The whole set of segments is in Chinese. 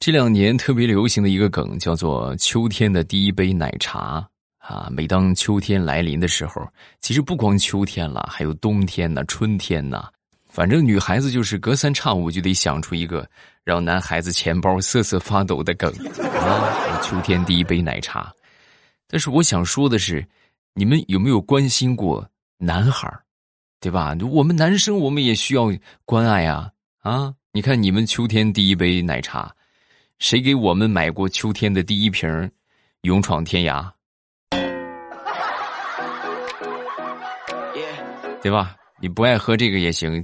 这两年特别流行的一个梗叫做“秋天的第一杯奶茶”啊！每当秋天来临的时候，其实不光秋天了，还有冬天呢、春天呢。反正女孩子就是隔三差五就得想出一个让男孩子钱包瑟瑟发抖的梗啊！秋天第一杯奶茶。但是我想说的是，你们有没有关心过男孩对吧？我们男生我们也需要关爱啊！啊，你看你们秋天第一杯奶茶。谁给我们买过秋天的第一瓶勇闯天涯？对吧？你不爱喝这个也行，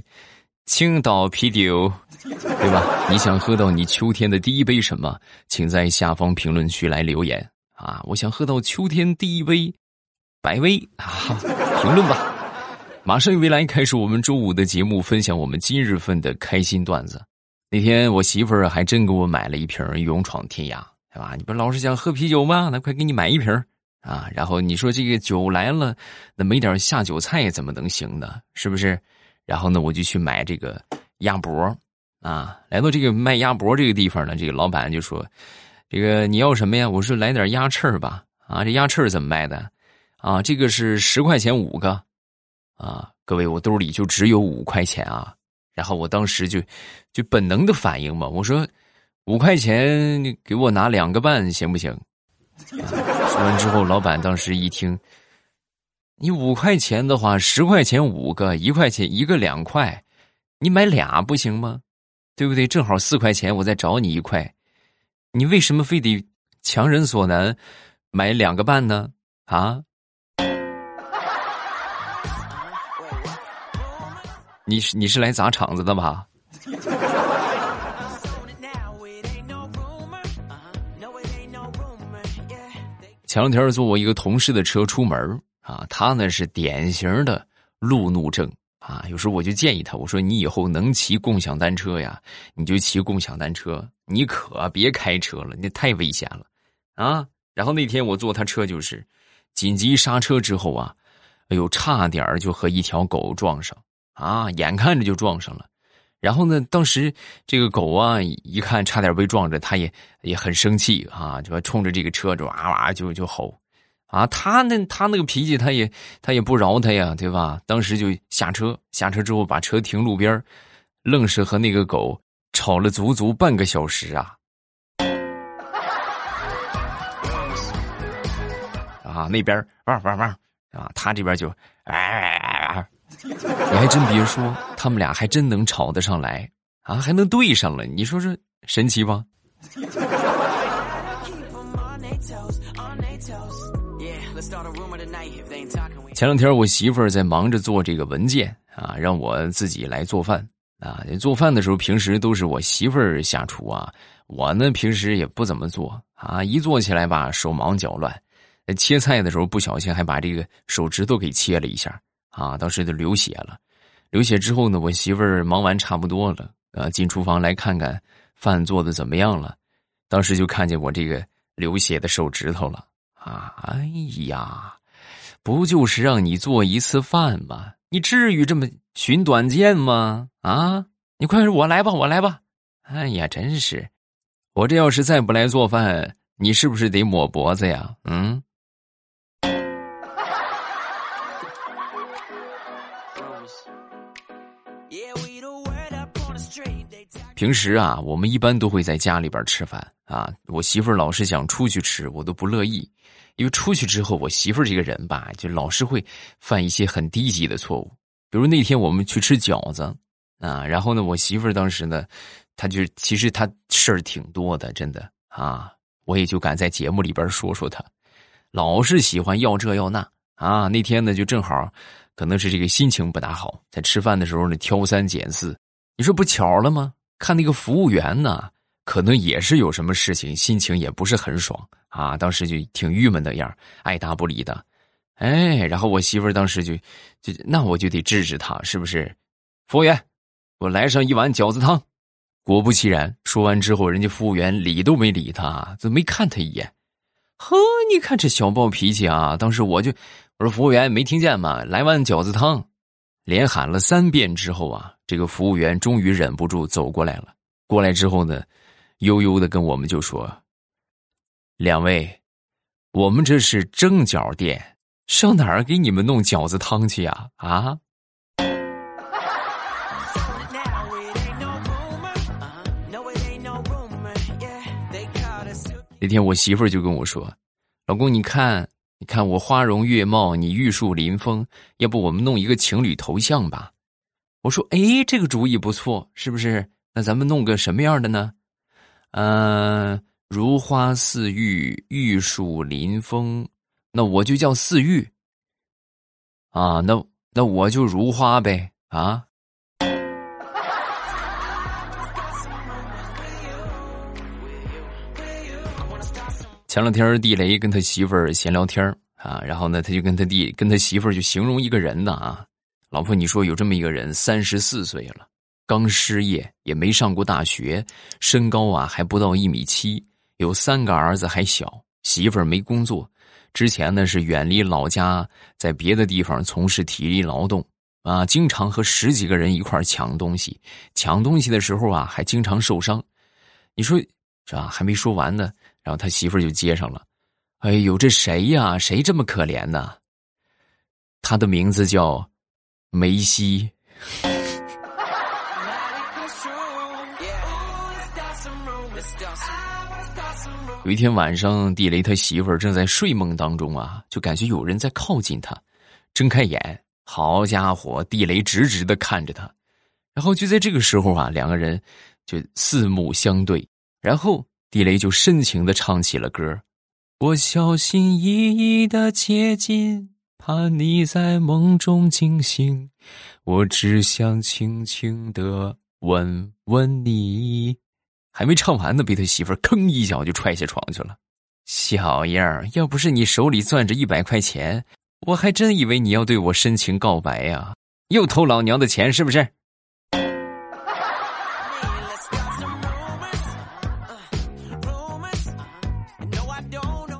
青岛啤酒，对吧？你想喝到你秋天的第一杯什么？请在下方评论区来留言啊！我想喝到秋天第一杯白威啊！评论吧。马上未来开始我们周五的节目，分享我们今日份的开心段子。那天我媳妇儿还真给我买了一瓶勇闯天涯，对吧？你不老是想喝啤酒吗？那快给你买一瓶啊！然后你说这个酒来了，那没点下酒菜怎么能行呢？是不是？然后呢，我就去买这个鸭脖啊。来到这个卖鸭脖这个地方呢，这个老板就说：“这个你要什么呀？”我说：“来点鸭翅吧。”啊，这鸭翅怎么卖的？啊，这个是十块钱五个。啊，各位，我兜里就只有五块钱啊。然后我当时就，就本能的反应嘛，我说五块钱给我拿两个半行不行？说完之后，老板当时一听，你五块钱的话，十块钱五个，一块钱一个两块，你买俩不行吗？对不对？正好四块钱，我再找你一块，你为什么非得强人所难买两个半呢？啊？你是你是来砸场子的吧？前两天坐我一个同事的车出门啊，他呢是典型的路怒症啊。有时候我就建议他，我说你以后能骑共享单车呀，你就骑共享单车，你可别开车了，那太危险了啊。然后那天我坐他车就是紧急刹车之后啊，哎呦，差点就和一条狗撞上。啊，眼看着就撞上了，然后呢，当时这个狗啊，一看差点被撞着，它也也很生气啊，就冲着这个车就哇哇就就吼，啊，他那他那个脾气，他也他也不饶他呀，对吧？当时就下车，下车之后把车停路边愣是和那个狗吵了足足半个小时啊！啊，那边汪汪汪啊，他这边就啊。还真别说，他们俩还真能吵得上来啊，还能对上了。你说这神奇吧？前两天我媳妇儿在忙着做这个文件啊，让我自己来做饭啊。做饭的时候，平时都是我媳妇儿下厨啊，我呢平时也不怎么做啊。一做起来吧，手忙脚乱，切菜的时候不小心还把这个手指头给切了一下。啊，当时就流血了，流血之后呢，我媳妇儿忙完差不多了，啊，进厨房来看看饭做的怎么样了，当时就看见我这个流血的手指头了，啊，哎呀，不就是让你做一次饭吗？你至于这么寻短见吗？啊，你快，我来吧，我来吧，哎呀，真是，我这要是再不来做饭，你是不是得抹脖子呀？嗯。平时啊，我们一般都会在家里边吃饭啊。我媳妇儿老是想出去吃，我都不乐意，因为出去之后，我媳妇儿这个人吧，就老是会犯一些很低级的错误。比如那天我们去吃饺子啊，然后呢，我媳妇儿当时呢，她就其实她事儿挺多的，真的啊，我也就敢在节目里边说说她，老是喜欢要这要那啊。那天呢，就正好可能是这个心情不大好，在吃饭的时候呢，挑三拣四，你说不巧了吗？看那个服务员呢，可能也是有什么事情，心情也不是很爽啊。当时就挺郁闷的样爱答不理的。哎，然后我媳妇儿当时就就那我就得治治他，是不是？服务员，我来上一碗饺子汤。果不其然，说完之后，人家服务员理都没理他，就没看他一眼。呵，你看这小暴脾气啊！当时我就我说服务员没听见吗？来碗饺子汤。连喊了三遍之后啊，这个服务员终于忍不住走过来了。过来之后呢，悠悠的跟我们就说：“两位，我们这是蒸饺店，上哪儿给你们弄饺子汤去呀？啊？”那天我媳妇儿就跟我说：“老公，你看，你看我花容月貌，你玉树临风，要不我们弄一个情侣头像吧？”我说：“哎，这个主意不错，是不是？那咱们弄个什么样的呢？嗯，如花似玉，玉树临风，那我就叫似玉。啊，那那我就如花呗，啊。”前两天地雷跟他媳妇儿闲聊天啊，然后呢，他就跟他弟跟他媳妇儿就形容一个人呢啊，老婆，你说有这么一个人，三十四岁了，刚失业，也没上过大学，身高啊还不到一米七，有三个儿子还小，媳妇儿没工作，之前呢是远离老家，在别的地方从事体力劳动啊，经常和十几个人一块抢东西，抢东西的时候啊还经常受伤，你说这还没说完呢。然后他媳妇儿就接上了，哎呦，这谁呀？谁这么可怜呢？他的名字叫梅西。有一天晚上，地雷他媳妇儿正在睡梦当中啊，就感觉有人在靠近他，睁开眼，好家伙，地雷直直的看着他，然后就在这个时候啊，两个人就四目相对，然后。地雷就深情的唱起了歌我小心翼翼的接近，怕你在梦中惊醒。我只想轻轻的吻吻你。还没唱完呢，被他媳妇儿吭一脚就踹下床去了。小样儿，要不是你手里攥着一百块钱，我还真以为你要对我深情告白呀！又偷老娘的钱是不是？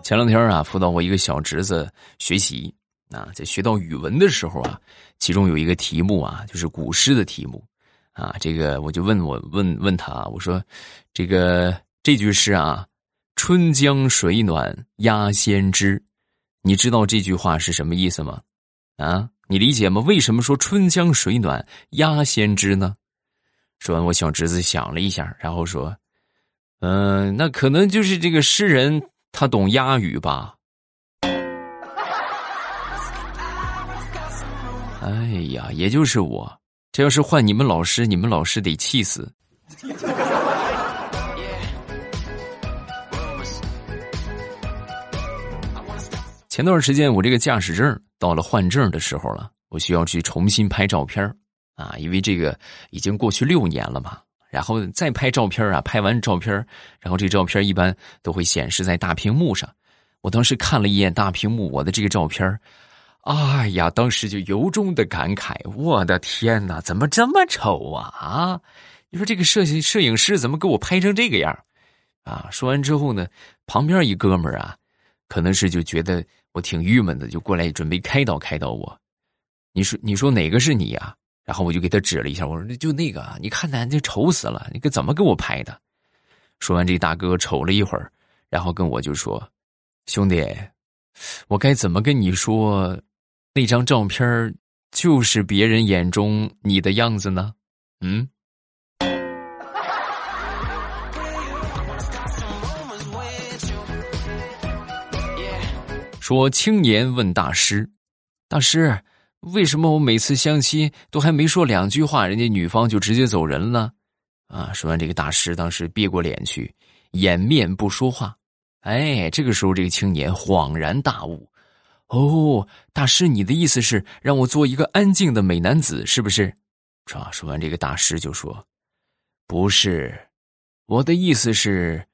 前两天啊，辅导我一个小侄子学习啊，在学到语文的时候啊，其中有一个题目啊，就是古诗的题目啊。这个我就问我问问他，我说这个这句诗啊，“春江水暖鸭先知”，你知道这句话是什么意思吗？啊，你理解吗？为什么说“春江水暖鸭先知”呢？说完，我小侄子想了一下，然后说：“嗯，那可能就是这个诗人。”他懂鸭语吧？哎呀，也就是我，这要是换你们老师，你们老师得气死。前段时间我这个驾驶证到了换证的时候了，我需要去重新拍照片啊，因为这个已经过去六年了嘛。然后再拍照片啊，拍完照片，然后这照片一般都会显示在大屏幕上。我当时看了一眼大屏幕，我的这个照片，哎呀，当时就由衷的感慨：我的天哪，怎么这么丑啊！啊，你说这个摄影摄影师怎么给我拍成这个样？啊，说完之后呢，旁边一哥们儿啊，可能是就觉得我挺郁闷的，就过来准备开导开导我。你说，你说哪个是你呀？然后我就给他指了一下，我说：“就那个，你看咱这丑死了，你给怎么给我拍的？”说完，这大哥瞅了一会儿，然后跟我就说：“兄弟，我该怎么跟你说？那张照片就是别人眼中你的样子呢？”嗯。说青年问大师：“大师。”为什么我每次相亲都还没说两句话，人家女方就直接走人了？啊！说完这个大师当时别过脸去，掩面不说话。哎，这个时候这个青年恍然大悟：哦，大师，你的意思是让我做一个安静的美男子，是不是？啊！说完这个大师就说：不是，我的意思是，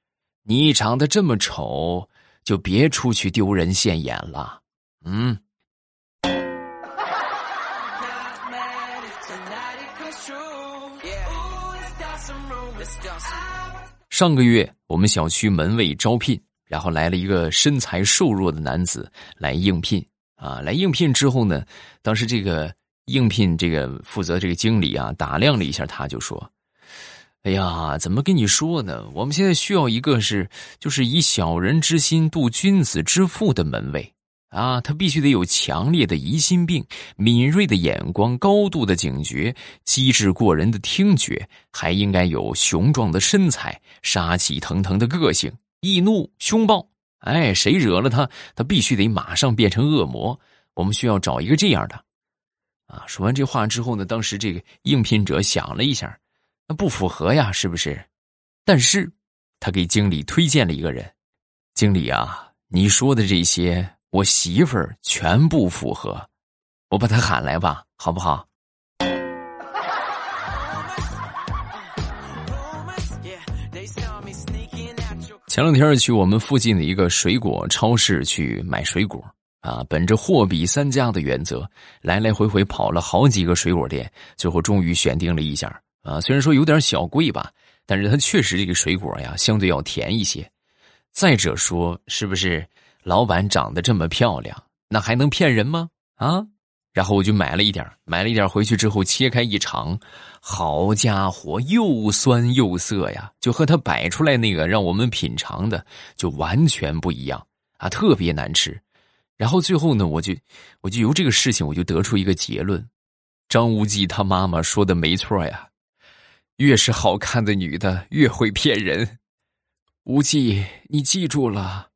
你长得这么丑，就别出去丢人现眼了。嗯。上个月，我们小区门卫招聘，然后来了一个身材瘦弱的男子来应聘。啊，来应聘之后呢，当时这个应聘这个负责这个经理啊，打量了一下他，就说：“哎呀，怎么跟你说呢？我们现在需要一个是，就是以小人之心度君子之腹的门卫啊，他必须得有强烈的疑心病、敏锐的眼光、高度的警觉、机智过人的听觉，还应该有雄壮的身材、杀气腾腾的个性、易怒凶暴。哎，谁惹了他，他必须得马上变成恶魔。我们需要找一个这样的。啊，说完这话之后呢，当时这个应聘者想了一下。那不符合呀，是不是？但是，他给经理推荐了一个人。经理啊，你说的这些，我媳妇儿全部符合。我把她喊来吧，好不好？前两天去我们附近的一个水果超市去买水果啊，本着货比三家的原则，来来回回跑了好几个水果店，最后终于选定了一家。啊，虽然说有点小贵吧，但是它确实这个水果呀，相对要甜一些。再者说，是不是老板长得这么漂亮，那还能骗人吗？啊！然后我就买了一点，买了一点回去之后切开一尝，好家伙，又酸又涩呀，就和他摆出来那个让我们品尝的就完全不一样啊，特别难吃。然后最后呢，我就我就由这个事情我就得出一个结论：张无忌他妈妈说的没错呀。越是好看的女的，越会骗人。无忌，你记住了，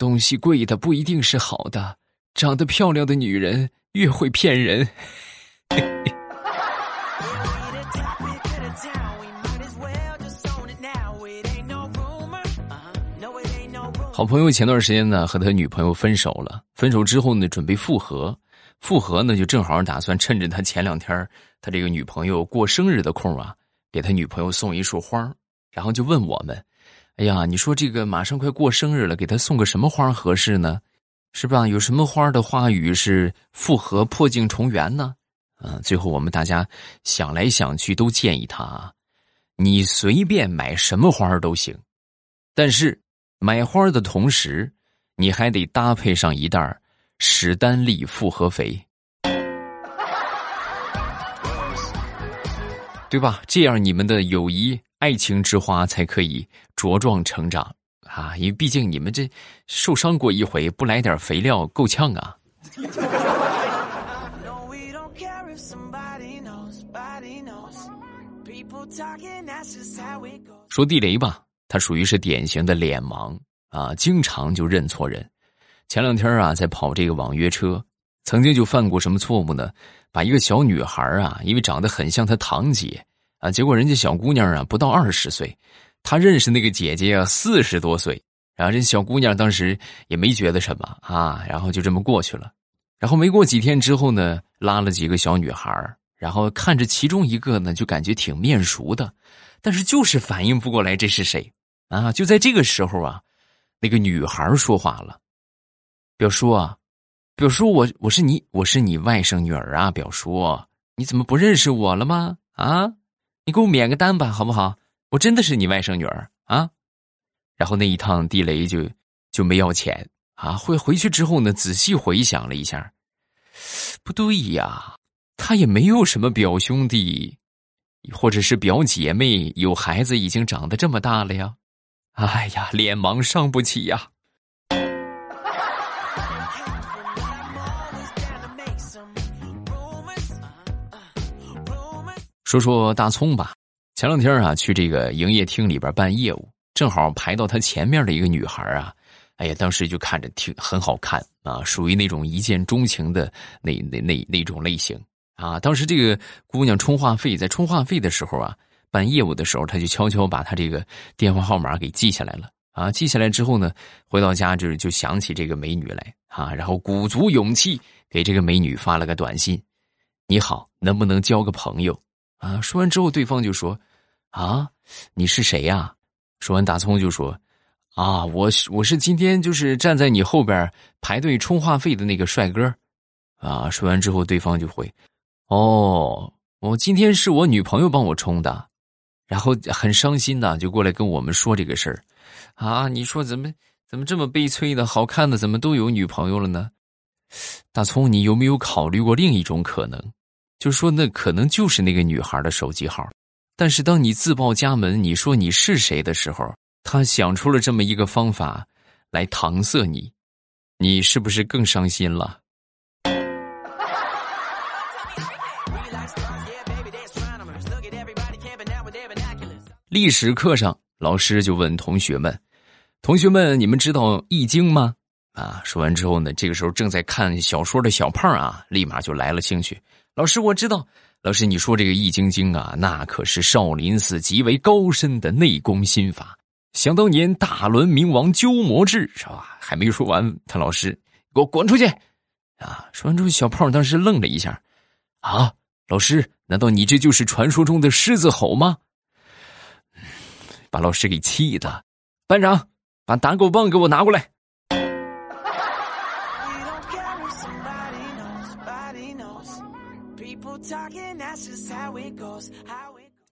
东西贵的不一定是好的，长得漂亮的女人越会骗人。好朋友前段时间呢，和他女朋友分手了。分手之后呢，准备复合。复合呢，就正好打算趁着他前两天他这个女朋友过生日的空啊。给他女朋友送一束花，然后就问我们：“哎呀，你说这个马上快过生日了，给他送个什么花合适呢？是吧？有什么花的花语是复合、破镜重圆呢？”嗯，最后我们大家想来想去，都建议他啊，你随便买什么花都行，但是买花的同时，你还得搭配上一袋史丹利复合肥。对吧？这样你们的友谊、爱情之花才可以茁壮成长啊！因为毕竟你们这受伤过一回，不来点肥料够呛啊。说地雷吧，他属于是典型的脸盲啊，经常就认错人。前两天啊，在跑这个网约车，曾经就犯过什么错误呢？把一个小女孩啊，因为长得很像她堂姐啊，结果人家小姑娘啊不到二十岁，他认识那个姐姐啊四十多岁，然后这小姑娘当时也没觉得什么啊，然后就这么过去了。然后没过几天之后呢，拉了几个小女孩然后看着其中一个呢，就感觉挺面熟的，但是就是反应不过来这是谁啊。就在这个时候啊，那个女孩说话了：“表叔啊。”表叔，我我是你，我是你外甥女儿啊！表叔，你怎么不认识我了吗？啊，你给我免个单吧，好不好？我真的是你外甥女儿啊！然后那一趟地雷就就没要钱啊。回回去之后呢，仔细回想了一下，不对呀，他也没有什么表兄弟，或者是表姐妹，有孩子已经长得这么大了呀。哎呀，脸盲伤不起呀。说说大葱吧，前两天啊，去这个营业厅里边办业务，正好排到他前面的一个女孩啊，哎呀，当时就看着挺很好看啊，属于那种一见钟情的那那那那种类型啊。当时这个姑娘充话费，在充话费的时候啊，办业务的时候，他就悄悄把他这个电话号码给记下来了啊。记下来之后呢，回到家就是就想起这个美女来啊，然后鼓足勇气给这个美女发了个短信：“你好，能不能交个朋友？”啊！说完之后，对方就说：“啊，你是谁呀？”说完，大葱就说：“啊，我我是今天就是站在你后边排队充话费的那个帅哥。”啊！说完之后，对方就会：“哦，我今天是我女朋友帮我充的。”然后很伤心的就过来跟我们说这个事儿。啊！你说怎么怎么这么悲催的？好看的怎么都有女朋友了呢？大葱，你有没有考虑过另一种可能？就说那可能就是那个女孩的手机号，但是当你自报家门，你说你是谁的时候，他想出了这么一个方法来搪塞你，你是不是更伤心了？历史课上，老师就问同学们：“同学们，你们知道《易经》吗？”啊，说完之后呢，这个时候正在看小说的小胖啊，立马就来了兴趣。老师，我知道。老师，你说这个《易筋经》啊，那可是少林寺极为高深的内功心法。想当年大轮明王鸠摩智是吧？还没说完，他老师给我滚出去！啊，说完之后，小胖当时愣了一下。啊，老师，难道你这就是传说中的狮子吼吗？把老师给气的，班长，把打狗棒给我拿过来。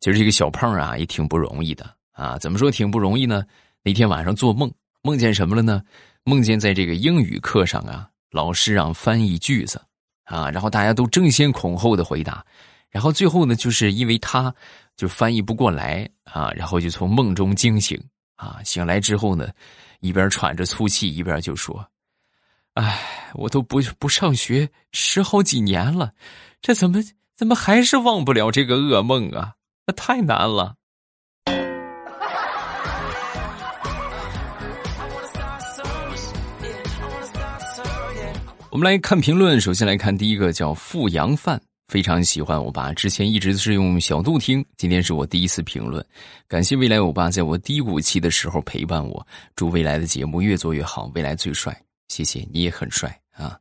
其实这个小胖啊也挺不容易的啊，怎么说挺不容易呢？那天晚上做梦，梦见什么了呢？梦见在这个英语课上啊，老师让翻译句子啊，然后大家都争先恐后的回答，然后最后呢，就是因为他就翻译不过来。啊，然后就从梦中惊醒，啊，醒来之后呢，一边喘着粗气，一边就说：“哎，我都不不上学十好几年了，这怎么怎么还是忘不了这个噩梦啊？那太难了。”我们来看评论，首先来看第一个叫富阳饭。非常喜欢欧巴，之前一直是用小度听，今天是我第一次评论，感谢未来欧巴在我低谷期的时候陪伴我，祝未来的节目越做越好，未来最帅，谢谢你也很帅啊。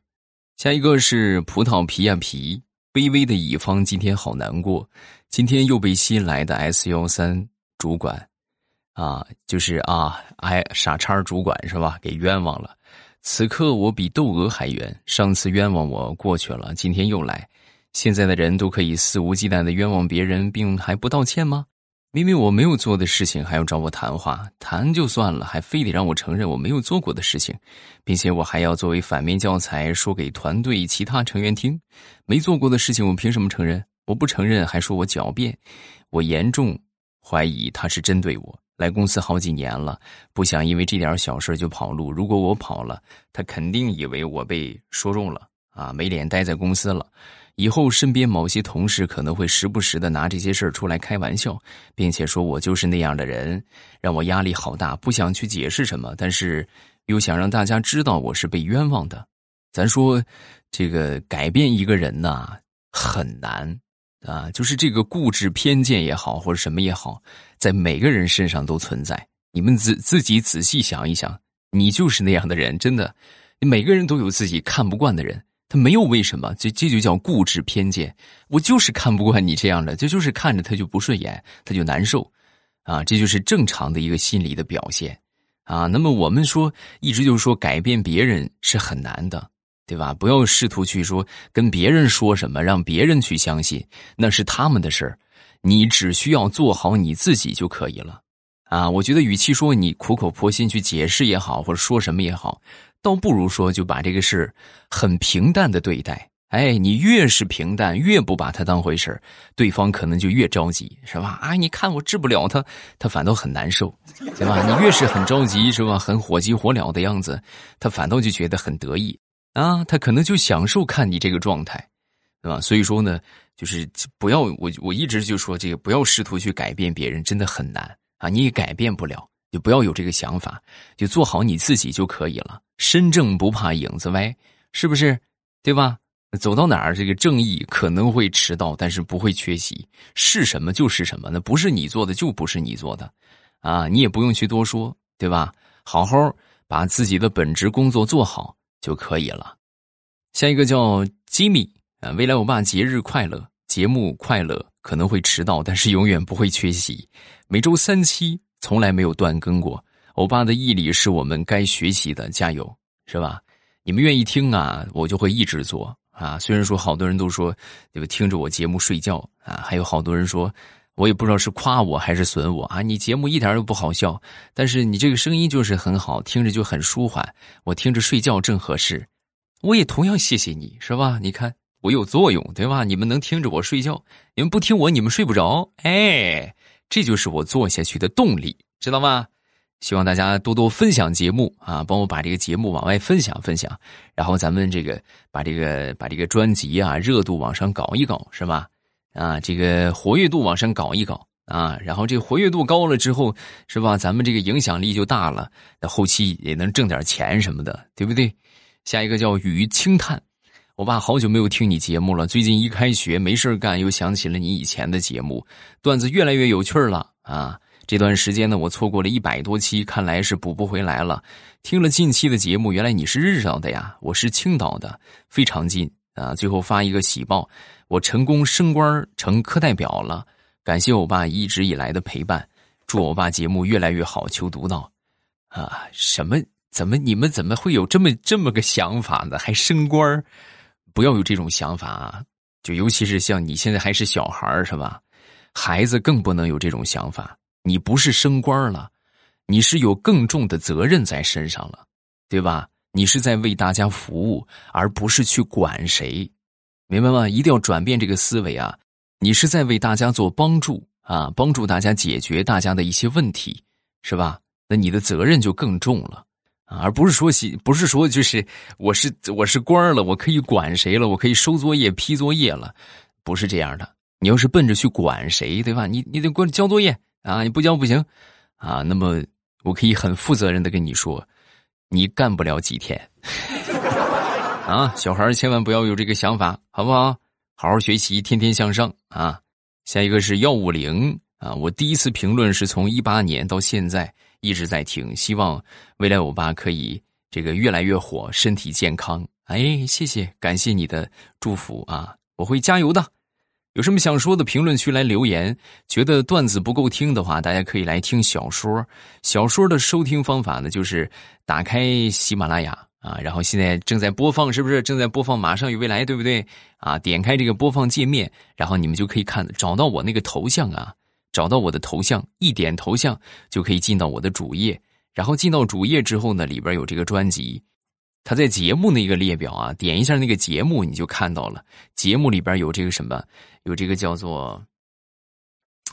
下一个是葡萄皮呀皮，卑微的乙方今天好难过，今天又被新来的 S 幺三主管，啊，就是啊，哎傻叉主管是吧？给冤枉了，此刻我比窦娥还冤，上次冤枉我过去了，今天又来。现在的人都可以肆无忌惮的冤枉别人，并还不道歉吗？明明我没有做的事情，还要找我谈话，谈就算了，还非得让我承认我没有做过的事情，并且我还要作为反面教材说给团队其他成员听。没做过的事情，我凭什么承认？我不承认，还说我狡辩。我严重怀疑他是针对我。来公司好几年了，不想因为这点小事就跑路。如果我跑了，他肯定以为我被说中了啊，没脸待在公司了。以后身边某些同事可能会时不时的拿这些事儿出来开玩笑，并且说我就是那样的人，让我压力好大，不想去解释什么，但是又想让大家知道我是被冤枉的。咱说，这个改变一个人呐很难啊，就是这个固执偏见也好，或者什么也好，在每个人身上都存在。你们自自己仔细想一想，你就是那样的人，真的，每个人都有自己看不惯的人。他没有为什么，这这就叫固执偏见。我就是看不惯你这样的，这就是看着他就不顺眼，他就难受，啊，这就是正常的一个心理的表现，啊。那么我们说，一直就是说改变别人是很难的，对吧？不要试图去说跟别人说什么，让别人去相信，那是他们的事儿，你只需要做好你自己就可以了，啊。我觉得，与其说你苦口婆心去解释也好，或者说什么也好。倒不如说，就把这个事很平淡的对待。哎，你越是平淡，越不把他当回事对方可能就越着急，是吧？啊，你看我治不了他，他反倒很难受，对吧？你越是很着急，是吧？很火急火燎的样子，他反倒就觉得很得意啊，他可能就享受看你这个状态，对吧？所以说呢，就是不要我我一直就说这个，不要试图去改变别人，真的很难啊，你也改变不了。就不要有这个想法，就做好你自己就可以了。身正不怕影子歪，是不是？对吧？走到哪儿，这个正义可能会迟到，但是不会缺席。是什么就是什么，那不是你做的就不是你做的，啊，你也不用去多说，对吧？好好把自己的本职工作做好就可以了。下一个叫吉米啊，未来我爸节日快乐，节目快乐，可能会迟到，但是永远不会缺席，每周三期。从来没有断更过，欧巴的毅力是我们该学习的，加油，是吧？你们愿意听啊，我就会一直做啊。虽然说好多人都说，对吧？听着我节目睡觉啊，还有好多人说，我也不知道是夸我还是损我啊。你节目一点都不好笑，但是你这个声音就是很好，听着就很舒缓，我听着睡觉正合适。我也同样谢谢你，是吧？你看我有作用，对吧？你们能听着我睡觉，你们不听我，你们睡不着，哎。这就是我做下去的动力，知道吗？希望大家多多分享节目啊，帮我把这个节目往外分享分享，然后咱们这个把这个把这个专辑啊热度往上搞一搞，是吧？啊，这个活跃度往上搞一搞啊，然后这个活跃度高了之后，是吧？咱们这个影响力就大了，那后期也能挣点钱什么的，对不对？下一个叫雨轻叹，我爸好久没有听你节目了，最近一开学没事干，又想起了你以前的节目，段子越来越有趣了啊。这段时间呢，我错过了一百多期，看来是补不回来了。听了近期的节目，原来你是日照的呀，我是青岛的，非常近啊。最后发一个喜报，我成功升官成课代表了，感谢我爸一直以来的陪伴，祝我爸节目越来越好，求读到。啊，什么？怎么你们怎么会有这么这么个想法呢？还升官不要有这种想法啊！就尤其是像你现在还是小孩是吧？孩子更不能有这种想法。你不是升官了，你是有更重的责任在身上了，对吧？你是在为大家服务，而不是去管谁，明白吗？一定要转变这个思维啊！你是在为大家做帮助啊，帮助大家解决大家的一些问题，是吧？那你的责任就更重了，而不是说不是说就是我是我是官了，我可以管谁了，我可以收作业、批作业了，不是这样的。你要是奔着去管谁，对吧？你你得给我交作业。啊，你不交不行，啊，那么我可以很负责任的跟你说，你干不了几天，啊，小孩千万不要有这个想法，好不好？好好学习，天天向上啊！下一个是幺五零啊，我第一次评论是从一八年到现在一直在听，希望未来我爸可以这个越来越火，身体健康。哎，谢谢，感谢你的祝福啊，我会加油的。有什么想说的，评论区来留言。觉得段子不够听的话，大家可以来听小说。小说的收听方法呢，就是打开喜马拉雅啊，然后现在正在播放，是不是正在播放？马上与未来，对不对？啊，点开这个播放界面，然后你们就可以看找到我那个头像啊，找到我的头像，一点头像就可以进到我的主页。然后进到主页之后呢，里边有这个专辑。他在节目那个列表啊，点一下那个节目，你就看到了。节目里边有这个什么，有这个叫做，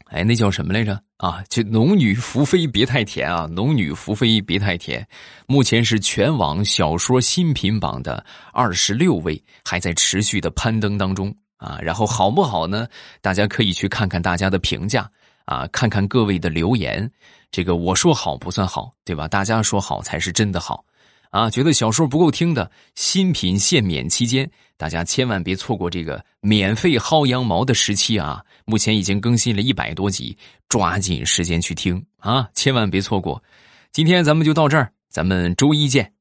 哎，那叫什么来着？啊，就《农女福妃别太甜》啊，《农女福妃别太甜》，目前是全网小说新品榜的二十六位，还在持续的攀登当中啊。然后好不好呢？大家可以去看看大家的评价啊，看看各位的留言。这个我说好不算好，对吧？大家说好才是真的好。啊，觉得小说不够听的，新品限免期间，大家千万别错过这个免费薅羊毛的时期啊！目前已经更新了一百多集，抓紧时间去听啊，千万别错过。今天咱们就到这儿，咱们周一见，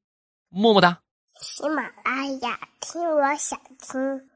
么么哒。喜马拉雅听，我想听。